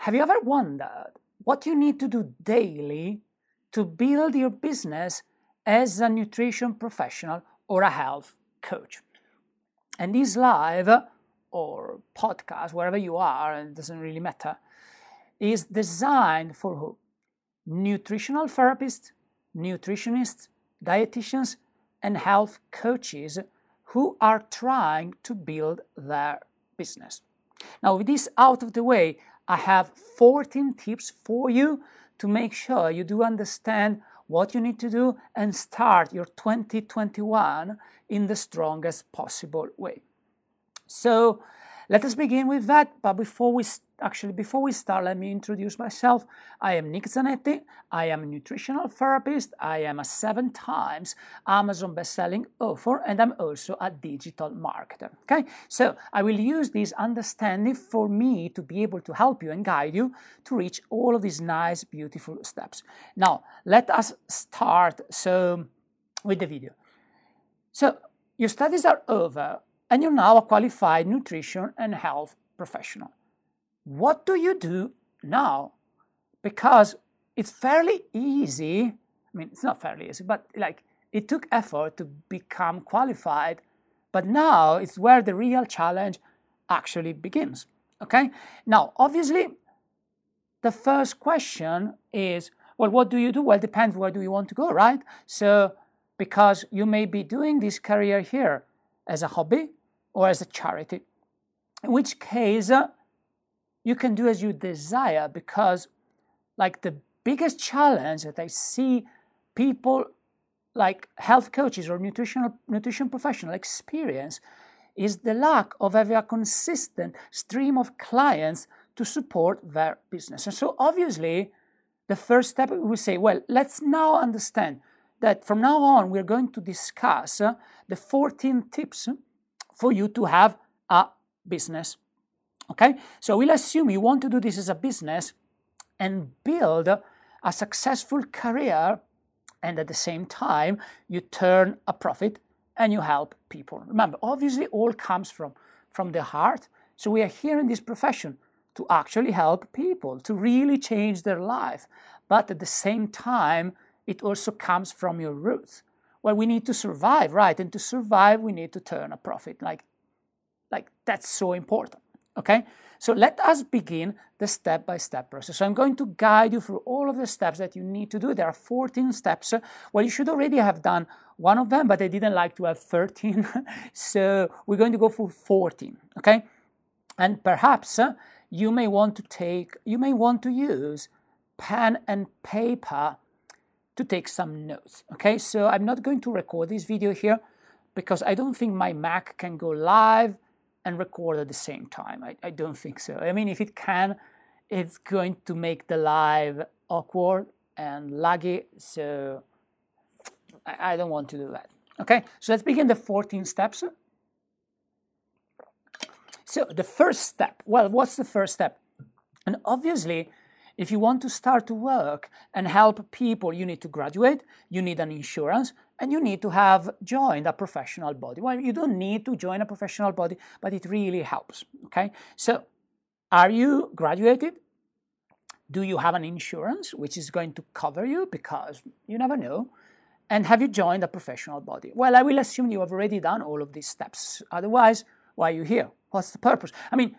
have you ever wondered what you need to do daily to build your business as a nutrition professional or a health coach? And this live or podcast, wherever you are, it doesn't really matter, is designed for who? Nutritional therapists, nutritionists, dietitians, and health coaches who are trying to build their business. Now, with this out of the way, I have 14 tips for you to make sure you do understand what you need to do and start your 2021 in the strongest possible way. So, let us begin with that. But before we actually before we start, let me introduce myself. I am Nick Zanetti. I am a nutritional therapist. I am a seven times Amazon best-selling author, and I'm also a digital marketer. Okay, so I will use this understanding for me to be able to help you and guide you to reach all of these nice, beautiful steps. Now, let us start so with the video. So your studies are over and you're now a qualified nutrition and health professional. What do you do now? Because it's fairly easy. I mean, it's not fairly easy, but like it took effort to become qualified, but now it's where the real challenge actually begins. Okay? Now, obviously, the first question is well, what do you do? Well, it depends where do you want to go, right? So, because you may be doing this career here as a hobby, or as a charity. In which case, uh, you can do as you desire because, like, the biggest challenge that I see people like health coaches or nutritional nutrition professional experience is the lack of having a consistent stream of clients to support their business. And so obviously, the first step we say, well, let's now understand that from now on we're going to discuss uh, the 14 tips for you to have a business. Okay, so we'll assume you want to do this as a business and build a successful career, and at the same time, you turn a profit and you help people. Remember, obviously, all comes from, from the heart. So we are here in this profession to actually help people, to really change their life. But at the same time, it also comes from your roots well we need to survive right and to survive we need to turn a profit like like that's so important okay? So let us begin the step by step process. So i'm going to guide you through all of the steps that you need to do. There are 14 steps. Well you should already have done one of them but i didn't like to have 13 so we're going to go for 14 okay? And perhaps uh, you may want to take you may want to use pen and paper to take some notes. Okay, so I'm not going to record this video here because I don't think my Mac can go live and record at the same time. I, I don't think so. I mean, if it can, it's going to make the live awkward and laggy, so I, I don't want to do that. Okay, so let's begin the 14 steps. So the first step, well, what's the first step? And obviously, if you want to start to work and help people, you need to graduate, you need an insurance, and you need to have joined a professional body. Well, you don't need to join a professional body, but it really helps. Okay? So, are you graduated? Do you have an insurance which is going to cover you? Because you never know. And have you joined a professional body? Well, I will assume you have already done all of these steps. Otherwise, why are you here? What's the purpose? I mean,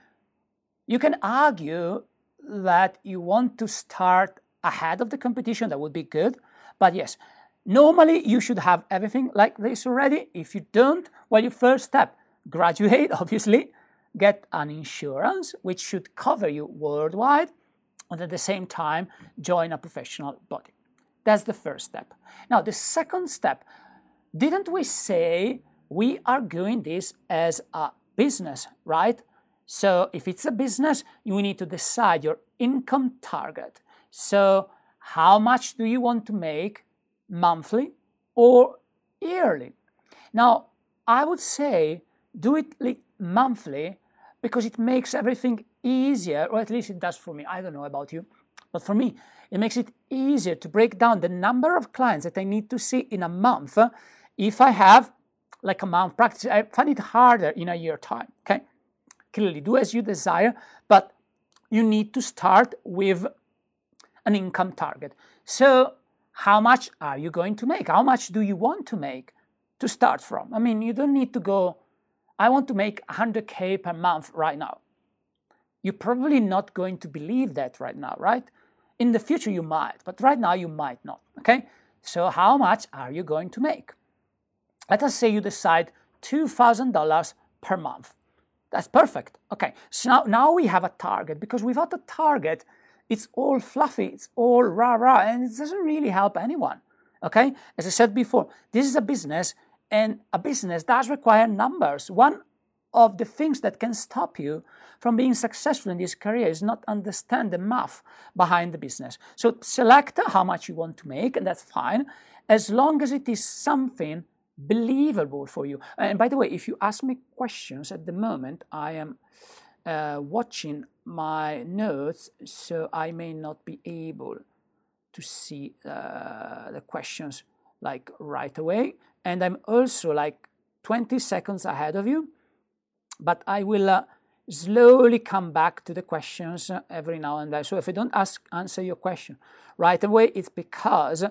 you can argue that you want to start ahead of the competition, that would be good. But yes, normally you should have everything like this already. If you don't, well, your first step, graduate, obviously, get an insurance which should cover you worldwide, and at the same time, join a professional body. That's the first step. Now, the second step, didn't we say we are doing this as a business, right? So if it's a business, you need to decide your income target. So how much do you want to make monthly or yearly? Now, I would say do it monthly because it makes everything easier, or at least it does for me. I don't know about you, but for me, it makes it easier to break down the number of clients that I need to see in a month if I have like a month practice. I find it harder in a year time. Okay. Clearly, do as you desire, but you need to start with an income target. So, how much are you going to make? How much do you want to make to start from? I mean, you don't need to go, I want to make 100K per month right now. You're probably not going to believe that right now, right? In the future, you might, but right now, you might not, okay? So, how much are you going to make? Let us say you decide $2,000 per month. That's perfect. Okay, so now, now we have a target because without a target, it's all fluffy, it's all rah rah, and it doesn't really help anyone. Okay, as I said before, this is a business, and a business does require numbers. One of the things that can stop you from being successful in this career is not understand the math behind the business. So select how much you want to make, and that's fine, as long as it is something believable for you. And by the way, if you ask me questions at the moment, I am uh, watching my notes, so I may not be able to see uh, the questions like right away. And I'm also like 20 seconds ahead of you, but I will uh, slowly come back to the questions every now and then. So if I don't ask answer your question right away, it's because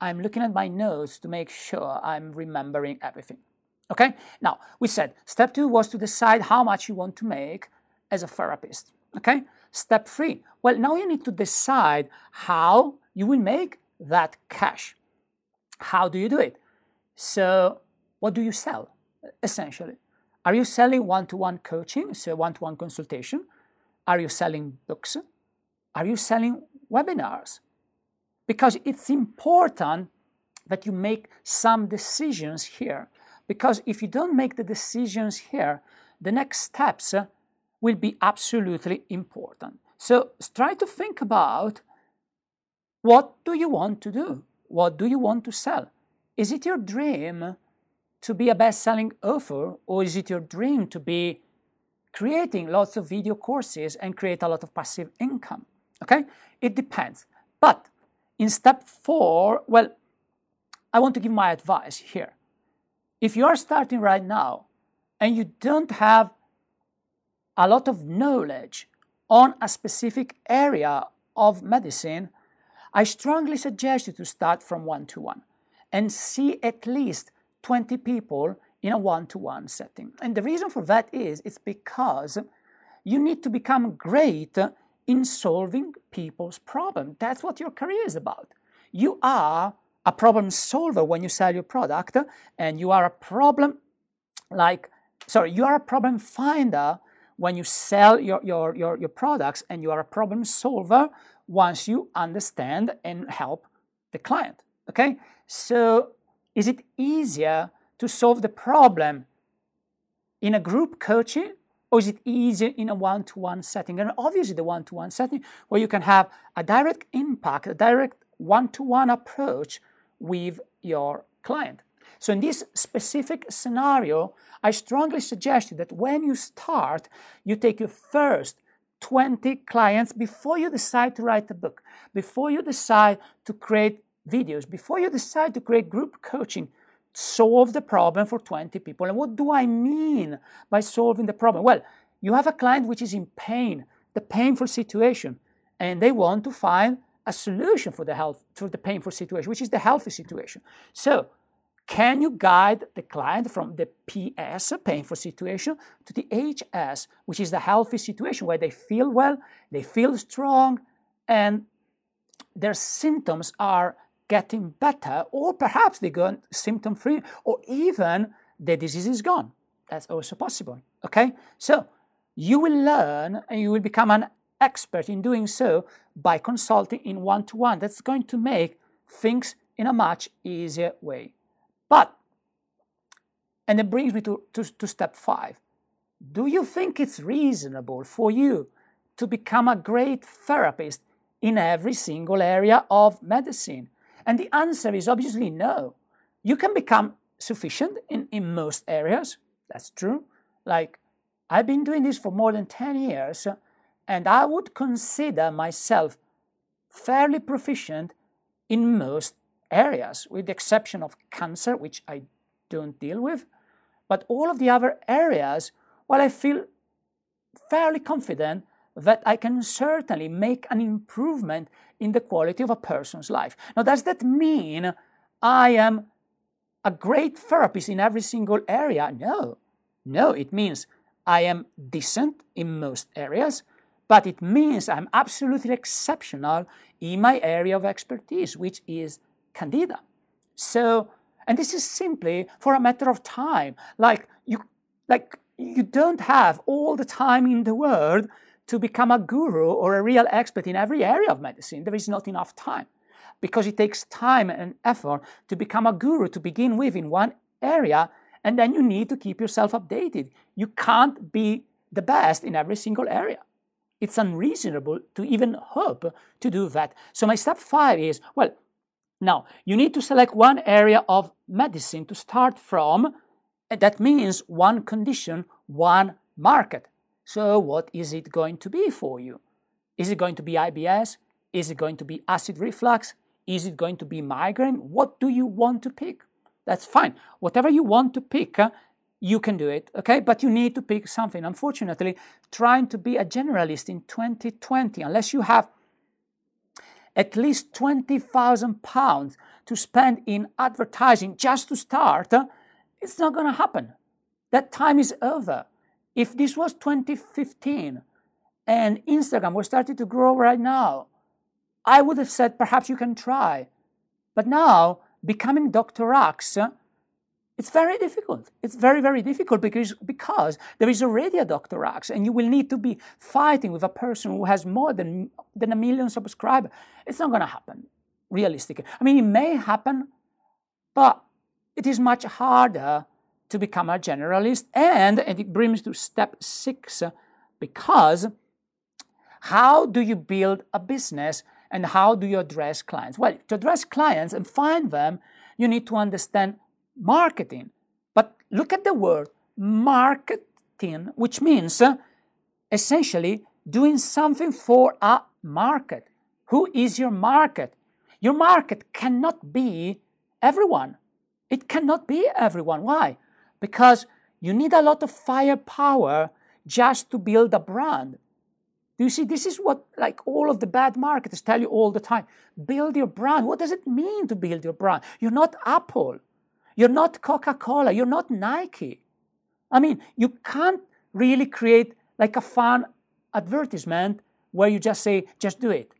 I'm looking at my notes to make sure I'm remembering everything. Okay? Now, we said step two was to decide how much you want to make as a therapist. Okay? Step three, well, now you need to decide how you will make that cash. How do you do it? So, what do you sell essentially? Are you selling one to one coaching, so one to one consultation? Are you selling books? Are you selling webinars? Because it's important that you make some decisions here. Because if you don't make the decisions here, the next steps uh, will be absolutely important. So try to think about what do you want to do? What do you want to sell? Is it your dream to be a best-selling author or is it your dream to be creating lots of video courses and create a lot of passive income? Okay? It depends. But in step four, well, I want to give my advice here. If you are starting right now and you don't have a lot of knowledge on a specific area of medicine, I strongly suggest you to start from one to one and see at least 20 people in a one to one setting. And the reason for that is it's because you need to become great in solving people's problems. That's what your career is about. You are a problem solver when you sell your product, and you are a problem like, sorry, you are a problem finder when you sell your, your, your, your products, and you are a problem solver once you understand and help the client. Okay? So, is it easier to solve the problem in a group coaching or is it easier in a one-to-one setting? And obviously the one-to-one setting where you can have a direct impact, a direct one-to-one approach with your client. So in this specific scenario, I strongly suggest you that when you start, you take your first 20 clients before you decide to write a book, before you decide to create videos, before you decide to create group coaching, solve the problem for 20 people. And what do I mean by solving the problem? Well, you have a client which is in pain, the painful situation, and they want to find a solution for the health for the painful situation, which is the healthy situation. So, can you guide the client from the PS, a painful situation, to the HS, which is the healthy situation where they feel well, they feel strong, and their symptoms are getting better, or perhaps they go symptom free, or even the disease is gone. That's also possible. Okay? So you will learn and you will become an expert in doing so by consulting in one to one. That's going to make things in a much easier way. But, and it brings me to, to, to step five. Do you think it's reasonable for you to become a great therapist in every single area of medicine? And the answer is obviously no. You can become sufficient in, in most areas. That's true. Like, I've been doing this for more than 10 years, and I would consider myself fairly proficient in most areas, with the exception of cancer, which I don't deal with. But all of the other areas, well, I feel fairly confident that I can certainly make an improvement in the quality of a person's life. Now, does that mean I am a great therapist in every single area? No. No, it means I am decent in most areas, but it means I'm absolutely exceptional in my area of expertise, which is Candida. So, and this is simply for a matter of time. Like you, like you don't have all the time in the world to become a guru or a real expert in every area of medicine. There is not enough time because it takes time and effort to become a guru to begin with in one area, and then you need to keep yourself updated. You can't be the best in every single area. It's unreasonable to even hope to do that. So, my step five is well, now you need to select one area of medicine to start from. And that means one condition, one market. So, what is it going to be for you? Is it going to be IBS? Is it going to be acid reflux? Is it going to be migraine? What do you want to pick? That's fine. Whatever you want to pick, uh, you can do it, okay? But you need to pick something. Unfortunately, trying to be a generalist in 2020, unless you have at least 20,000 pounds to spend in advertising just to start, uh, it's not going to happen. That time is over. If this was 2015 and Instagram was starting to grow right now, I would have said perhaps you can try. But now, becoming Dr. Axe, it's very difficult. It's very, very difficult because, because there is already a Dr. Axe and you will need to be fighting with a person who has more than, than a million subscribers. It's not going to happen, realistically. I mean, it may happen, but it is much harder to become a generalist. And, and it brings to step six because how do you build a business and how do you address clients? Well, to address clients and find them, you need to understand marketing. But look at the word marketing, which means uh, essentially doing something for a market. Who is your market? Your market cannot be everyone. It cannot be everyone. Why? Because you need a lot of firepower just to build a brand. Do you see? This is what like all of the bad marketers tell you all the time. Build your brand. What does it mean to build your brand? You're not Apple. You're not Coca-Cola. You're not Nike. I mean, you can't really create like a fun advertisement where you just say, just do it.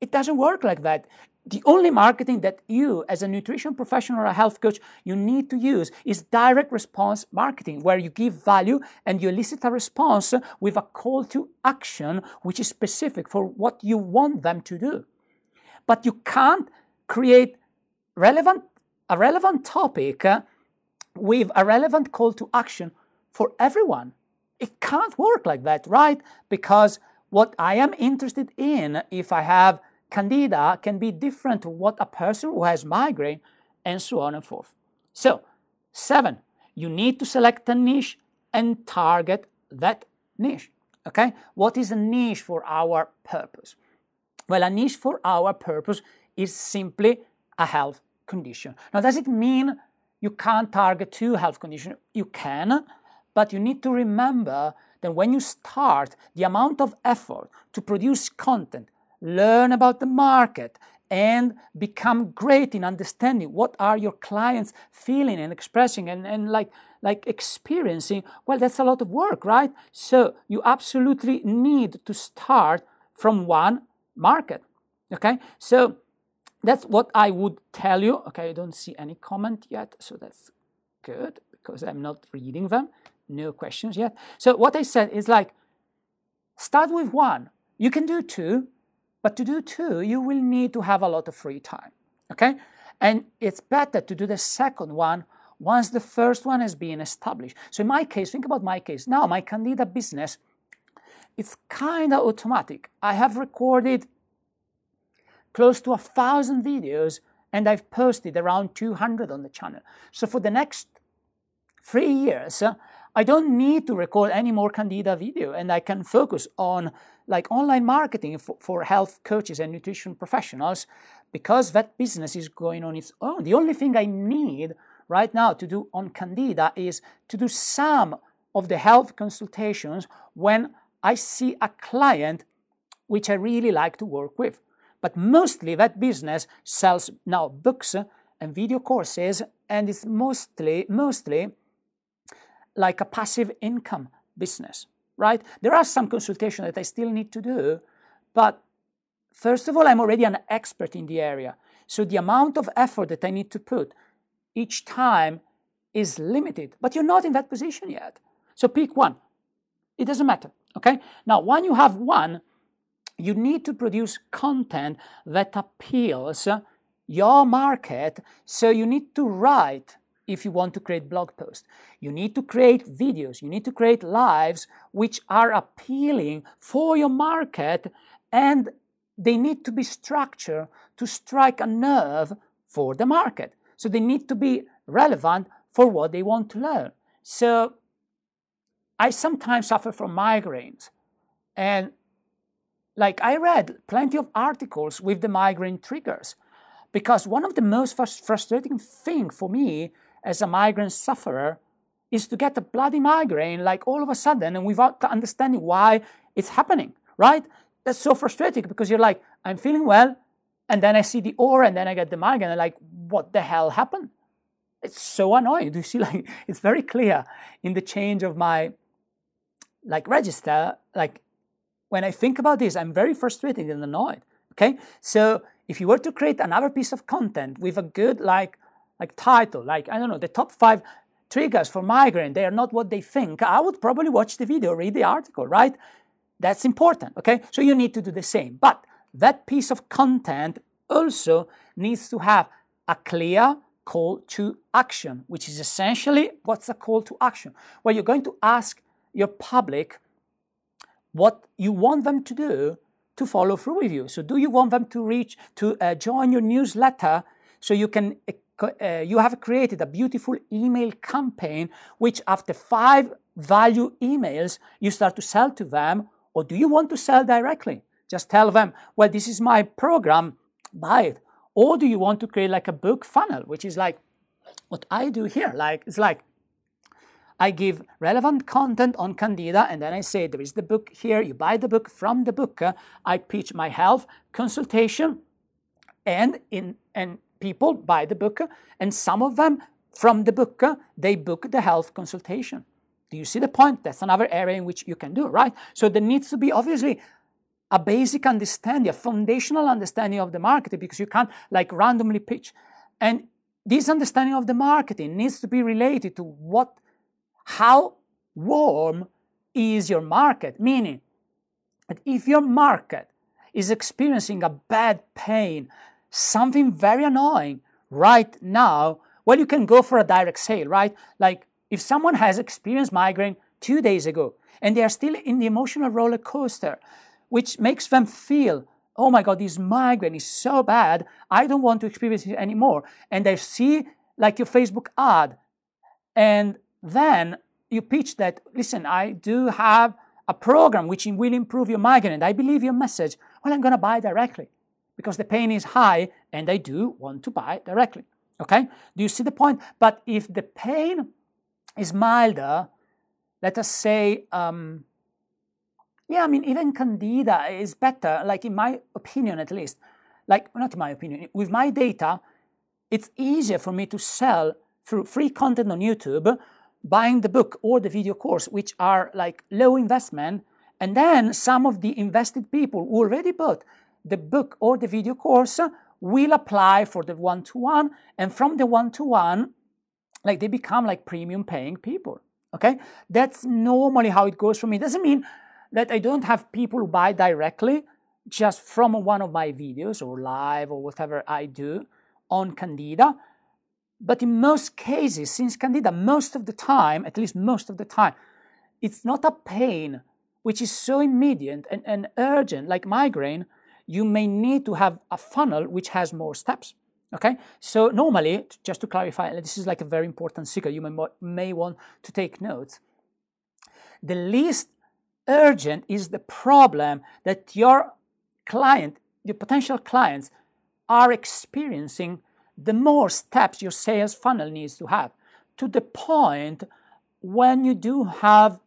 It doesn't work like that the only marketing that you as a nutrition professional or a health coach you need to use is direct response marketing where you give value and you elicit a response with a call to action which is specific for what you want them to do. But you can't create relevant a relevant topic uh, with a relevant call to action for everyone. It can't work like that right? Because what i am interested in if i have candida can be different to what a person who has migraine, and so on and forth. So, seven, you need to select a niche and target that niche. Okay? What is a niche for our purpose? Well, a niche for our purpose is simply a health condition. Now, does it mean you can't target two health conditions? You can, but you need to remember that when you start, the amount of effort to produce content, learn about the market, and become great in understanding what are your clients feeling and expressing and, and like like experiencing well that's a lot of work right? So you absolutely need to start from one market okay? So that's what i would tell you. Okay i don't see any comment yet so that's good because i'm not reading them. No questions yet. So what i said is like start with one. You can do two but to do two, you will need to have a lot of free time. Okay? And it's better to do the second one once the first one has been established. So in my case, think about my case. Now, my Candida business, it's kind of automatic. I have recorded close to a thousand videos and I've posted around 200 on the channel. So for the next three years, I don't need to record any more Candida video and I can focus on like online marketing for, for health coaches and nutrition professionals because that business is going on its own. The only thing I need right now to do on Candida is to do some of the health consultations when I see a client which I really like to work with. But mostly that business sells now books and video courses, and it's mostly mostly like a passive income business, right? There are some consultations that I still need to do, but first of all, I'm already an expert in the area. So the amount of effort that I need to put each time is limited, but you're not in that position yet. So pick one. It doesn't matter, okay? Now, when you have one, you need to produce content that appeals your market. So you need to write if you want to create blog posts. You need to create videos, you need to create lives which are appealing for your market and they need to be structured to strike a nerve for the market. So they need to be relevant for what they want to learn. So I sometimes suffer from migraines and like I read plenty of articles with the migraine triggers because one of the most frustrating thing for me as a migraine sufferer is to get a bloody migraine like all of a sudden and without understanding why it's happening, right? That's so frustrating because you're like, I'm feeling well, and then I see the aura and then I get the migraine and like, what the hell happened? It's so annoying. Do you see like it's very clear in the change of my like register, like when I think about this, I'm very frustrated and annoyed. Okay, so if you were to create another piece of content with a good like like title, like I don't know, the top five triggers for migraine, they are not what they think. I would probably watch the video, read the article, right? That's important. Okay, so you need to do the same, but that piece of content also needs to have a clear call to action, which is essentially what's a call to action? Well, you're going to ask your public what you want them to do to follow through with you. So, do you want them to reach to uh, join your newsletter so you can uh, you have created a beautiful email campaign which after five value emails you start to sell to them or do you want to sell directly just tell them well this is my program buy it or do you want to create like a book funnel which is like what i do here like it's like I give relevant content on Candida, and then I say there is the book here. You buy the book from the book. I pitch my health consultation, and in and people buy the book, and some of them from the book they book the health consultation. Do you see the point? That's another area in which you can do right. So there needs to be obviously a basic understanding, a foundational understanding of the marketing, because you can't like randomly pitch. And this understanding of the marketing needs to be related to what how warm is your market? Meaning that if your market is experiencing a bad pain, something very annoying right now, well, you can go for a direct sale, right? Like if someone has experienced migraine two days ago and they are still in the emotional roller coaster, which makes them feel, oh my God, this migraine is so bad, I don't want to experience it anymore. And they see like your Facebook ad and then you pitch that, listen, I do have a program which will improve your migraine and I believe your message. Well, I'm going to buy directly because the pain is high and I do want to buy directly. Okay? Do you see the point? But if the pain is milder, let us say, um, yeah, I mean, even Candida is better, like in my opinion at least. Like, not in my opinion, with my data, it's easier for me to sell through free content on YouTube buying the book or the video course, which are like low investment, and then some of the invested people who already bought the book or the video course will apply for the one to one, and from the one to one, like they become like premium paying people. Okay, that's normally how it goes for me. It doesn't mean that I don't have people who buy directly just from one of my videos or live or whatever I do on Candida. But in most cases, since Candida, most of the time, at least most of the time, it's not a pain which is so immediate and, and urgent, like migraine, you may need to have a funnel which has more steps. Okay, so normally, just to clarify, this is like a very important secret you may, may want to take notes. The least urgent is the problem that your client, your potential clients, are experiencing the more steps your sales funnel needs to have to the point when you do have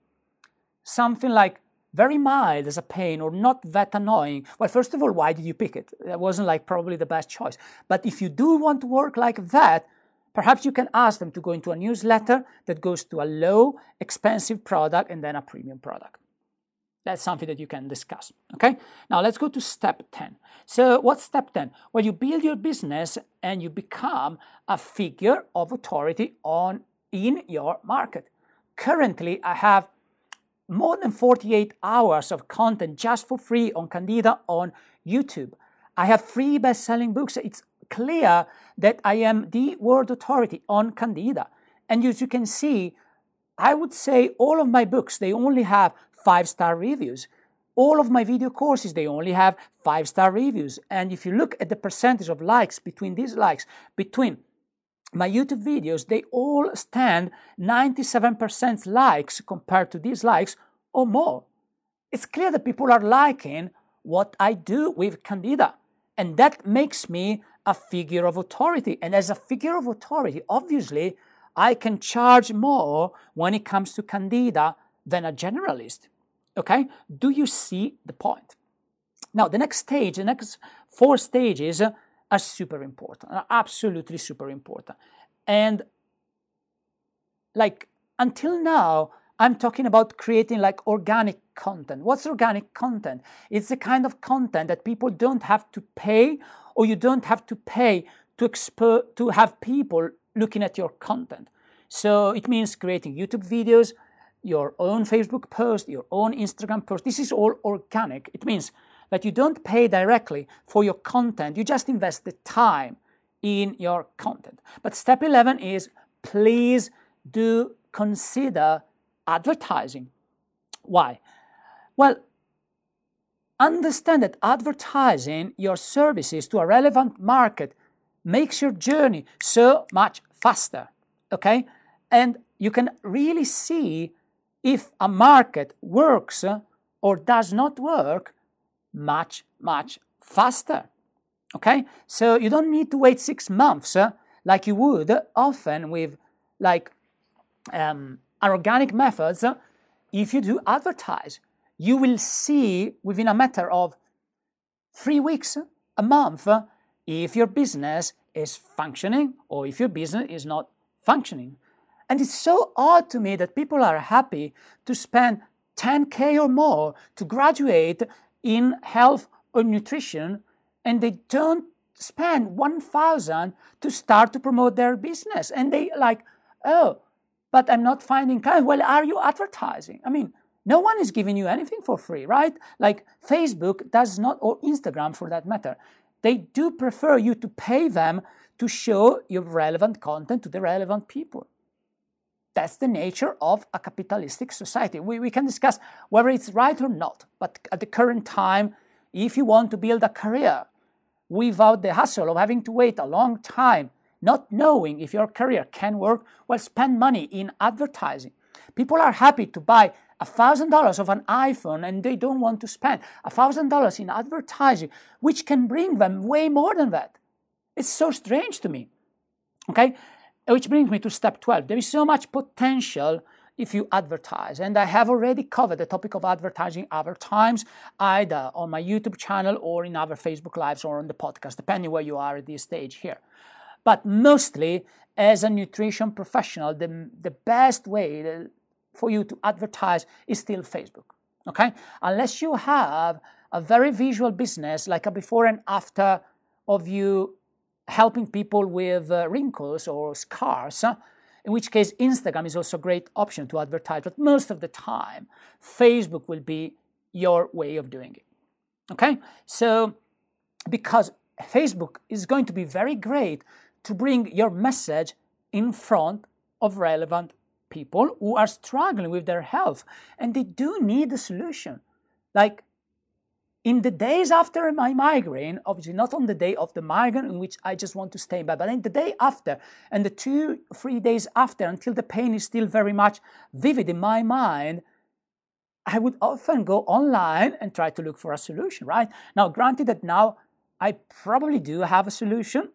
something like very mild as a pain or not that annoying, well, first of all, why did you pick it? That wasn't like probably the best choice. But if you do want to work like that, perhaps you can ask them to go into a newsletter that goes to a low, expensive product and then a premium product. That's something that you can discuss. Okay? Now let's go to step 10. So, what's step 10? Well, you build your business and you become a figure of authority on in your market. Currently, I have more than 48 hours of content just for free on Candida on YouTube. I have free best-selling books. It's clear that I am the world authority on Candida. And as you can see, I would say all of my books, they only have five-star reviews. All of my video courses, they only have five-star reviews. And if you look at the percentage of likes between these likes, between my YouTube videos, they all stand 97% likes compared to dislikes or more. It's clear that people are liking what I do with Candida. And that makes me a figure of authority. And as a figure of authority, obviously, I can charge more when it comes to Candida than a generalist. Okay? Do you see the point? Now, the next stage, the next four stages are super important, are absolutely super important. And like until now, I'm talking about creating like organic content. What's organic content? It's the kind of content that people don't have to pay or you don't have to pay to expo- to have people looking at your content. So it means creating YouTube videos, your own Facebook post, your own Instagram post. This is all organic. It means that you don't pay directly for your content, you just invest the time in your content. But step 11 is please do consider advertising. Why? Well, understand that advertising your services to a relevant market makes your journey so much faster. Okay? And you can really see if a market works or does not work much, much faster. Okay? So you don't need to wait six months uh, like you would often with like um, organic methods. If you do advertise, you will see within a matter of three weeks, a month, if your business is functioning or if your business is not functioning. And it's so odd to me that people are happy to spend 10K or more to graduate in health or nutrition and they don't spend 1000 to start to promote their business. And they like oh but i'm not finding clients. Well are you advertising? I mean no one is giving you anything for free right? Like facebook does not or instagram for that matter they do prefer you to pay them to show your relevant content to the relevant people that's the nature of a capitalistic society. We, we can discuss whether it's right or not, but at the current time, if you want to build a career without the hassle of having to wait a long time, not knowing if your career can work, well, spend money in advertising. People are happy to buy a $1,000 of an iPhone and they don't want to spend a $1,000 in advertising, which can bring them way more than that. It's so strange to me. Okay? Which brings me to step 12. There is so much potential if you advertise. And I have already covered the topic of advertising other times, either on my YouTube channel or in other Facebook Lives or on the podcast, depending where you are at this stage here. But mostly, as a nutrition professional, the, the best way for you to advertise is still Facebook. Okay? Unless you have a very visual business, like a before and after of you helping people with uh, wrinkles or scars, in which case Instagram is also a great option to advertise, but most of the time, Facebook will be your way of doing it. Okay? So, because Facebook is going to be very great to bring your message in front of relevant people who are struggling with their health and they do need a solution. Like in the days after my migraine, obviously not on the day of the migraine in which I just want to stay in bed, but in the day after and the two, three days after until the pain is still very much vivid in my mind, I would often go online and try to look for a solution, right? Now, granted that now I probably do have a solution,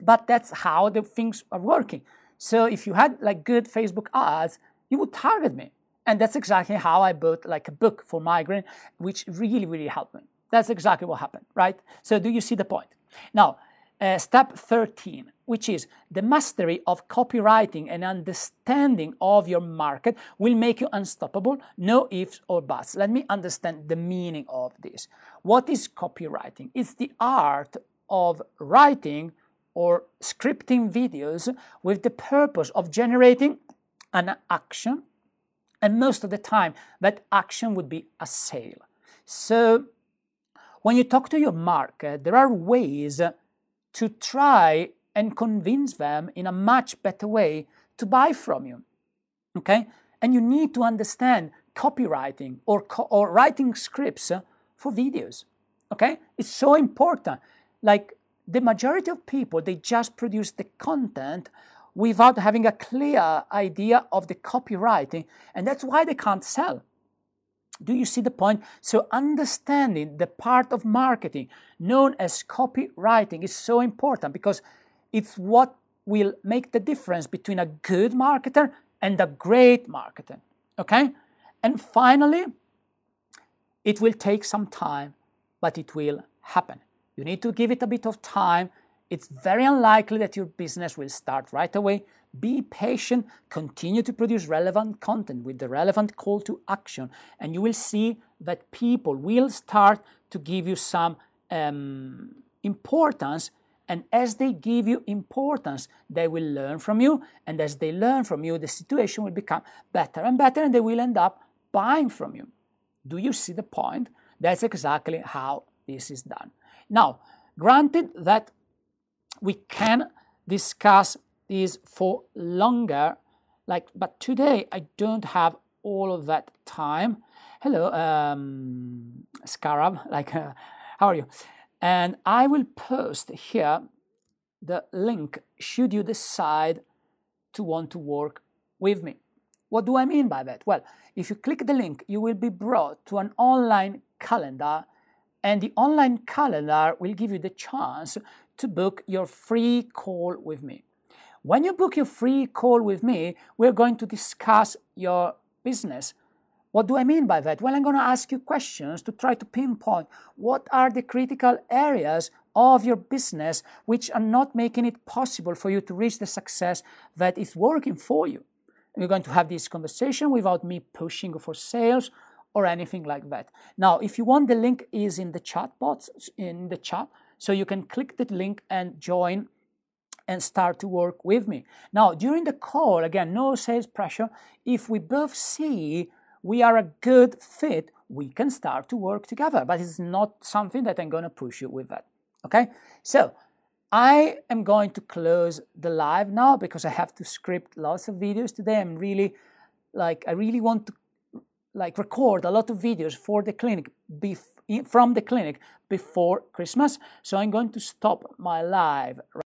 but that's how the things are working. So if you had like good Facebook ads, you would target me And that's exactly how I bought like a book for migraine, which really, really helped me. That's exactly what happened, right? So do you see the point? Now, uh, step 13, which is the mastery of copywriting and understanding of your market will make you unstoppable, no ifs or buts. Let me understand the meaning of this. What is copywriting? It's the art of writing or scripting videos with the purpose of generating an action, and most of the time, that action would be a sale. So, when you talk to your market, there are ways to try and convince them in a much better way to buy from you. Okay? And you need to understand copywriting or, co- or writing scripts for videos. Okay? It's so important. Like the majority of people, they just produce the content without having a clear idea of the copywriting, and that's why they can't sell. Do you see the point? So, understanding the part of marketing known as copywriting is so important because it's what will make the difference between a good marketer and a great marketer. Okay? And finally, it will take some time, but it will happen. You need to give it a bit of time. It's very unlikely that your business will start right away, be patient, continue to produce relevant content with the relevant call to action, and you will see that people will start to give you some um, importance. And as they give you importance, they will learn from you. And as they learn from you, the situation will become better and better, and they will end up buying from you. Do you see the point? That's exactly how this is done. Now, granted that we can discuss these for longer. Like, but today I don't have all of that time. Hello, um, Scarab. Like, uh, how are you? And I will post here the link should you decide to want to work with me. What do I mean by that? Well, if you click the link, you will be brought to an online calendar, and the online calendar will give you the chance to book your free call with me. When you book your free call with me, we're going to discuss your business. What do I mean by that? Well, I'm going to ask you questions to try to pinpoint what are the critical areas of your business which are not making it possible for you to reach the success that is working for you. we're going to have this conversation without me pushing for sales or anything like that. Now, if you want, the link is in the chat box in the chat, so you can click the link and join and start to work with me. Now, during the call, again, no sales pressure. If we both see we are a good fit, we can start to work together. But it's not something that I'm going to push you with that. Okay? So, I am going to close the live now because I have to script lots of videos today. I'm really like I really want to like record a lot of videos for the clinic from the clinic before Christmas. So I'm going to stop my live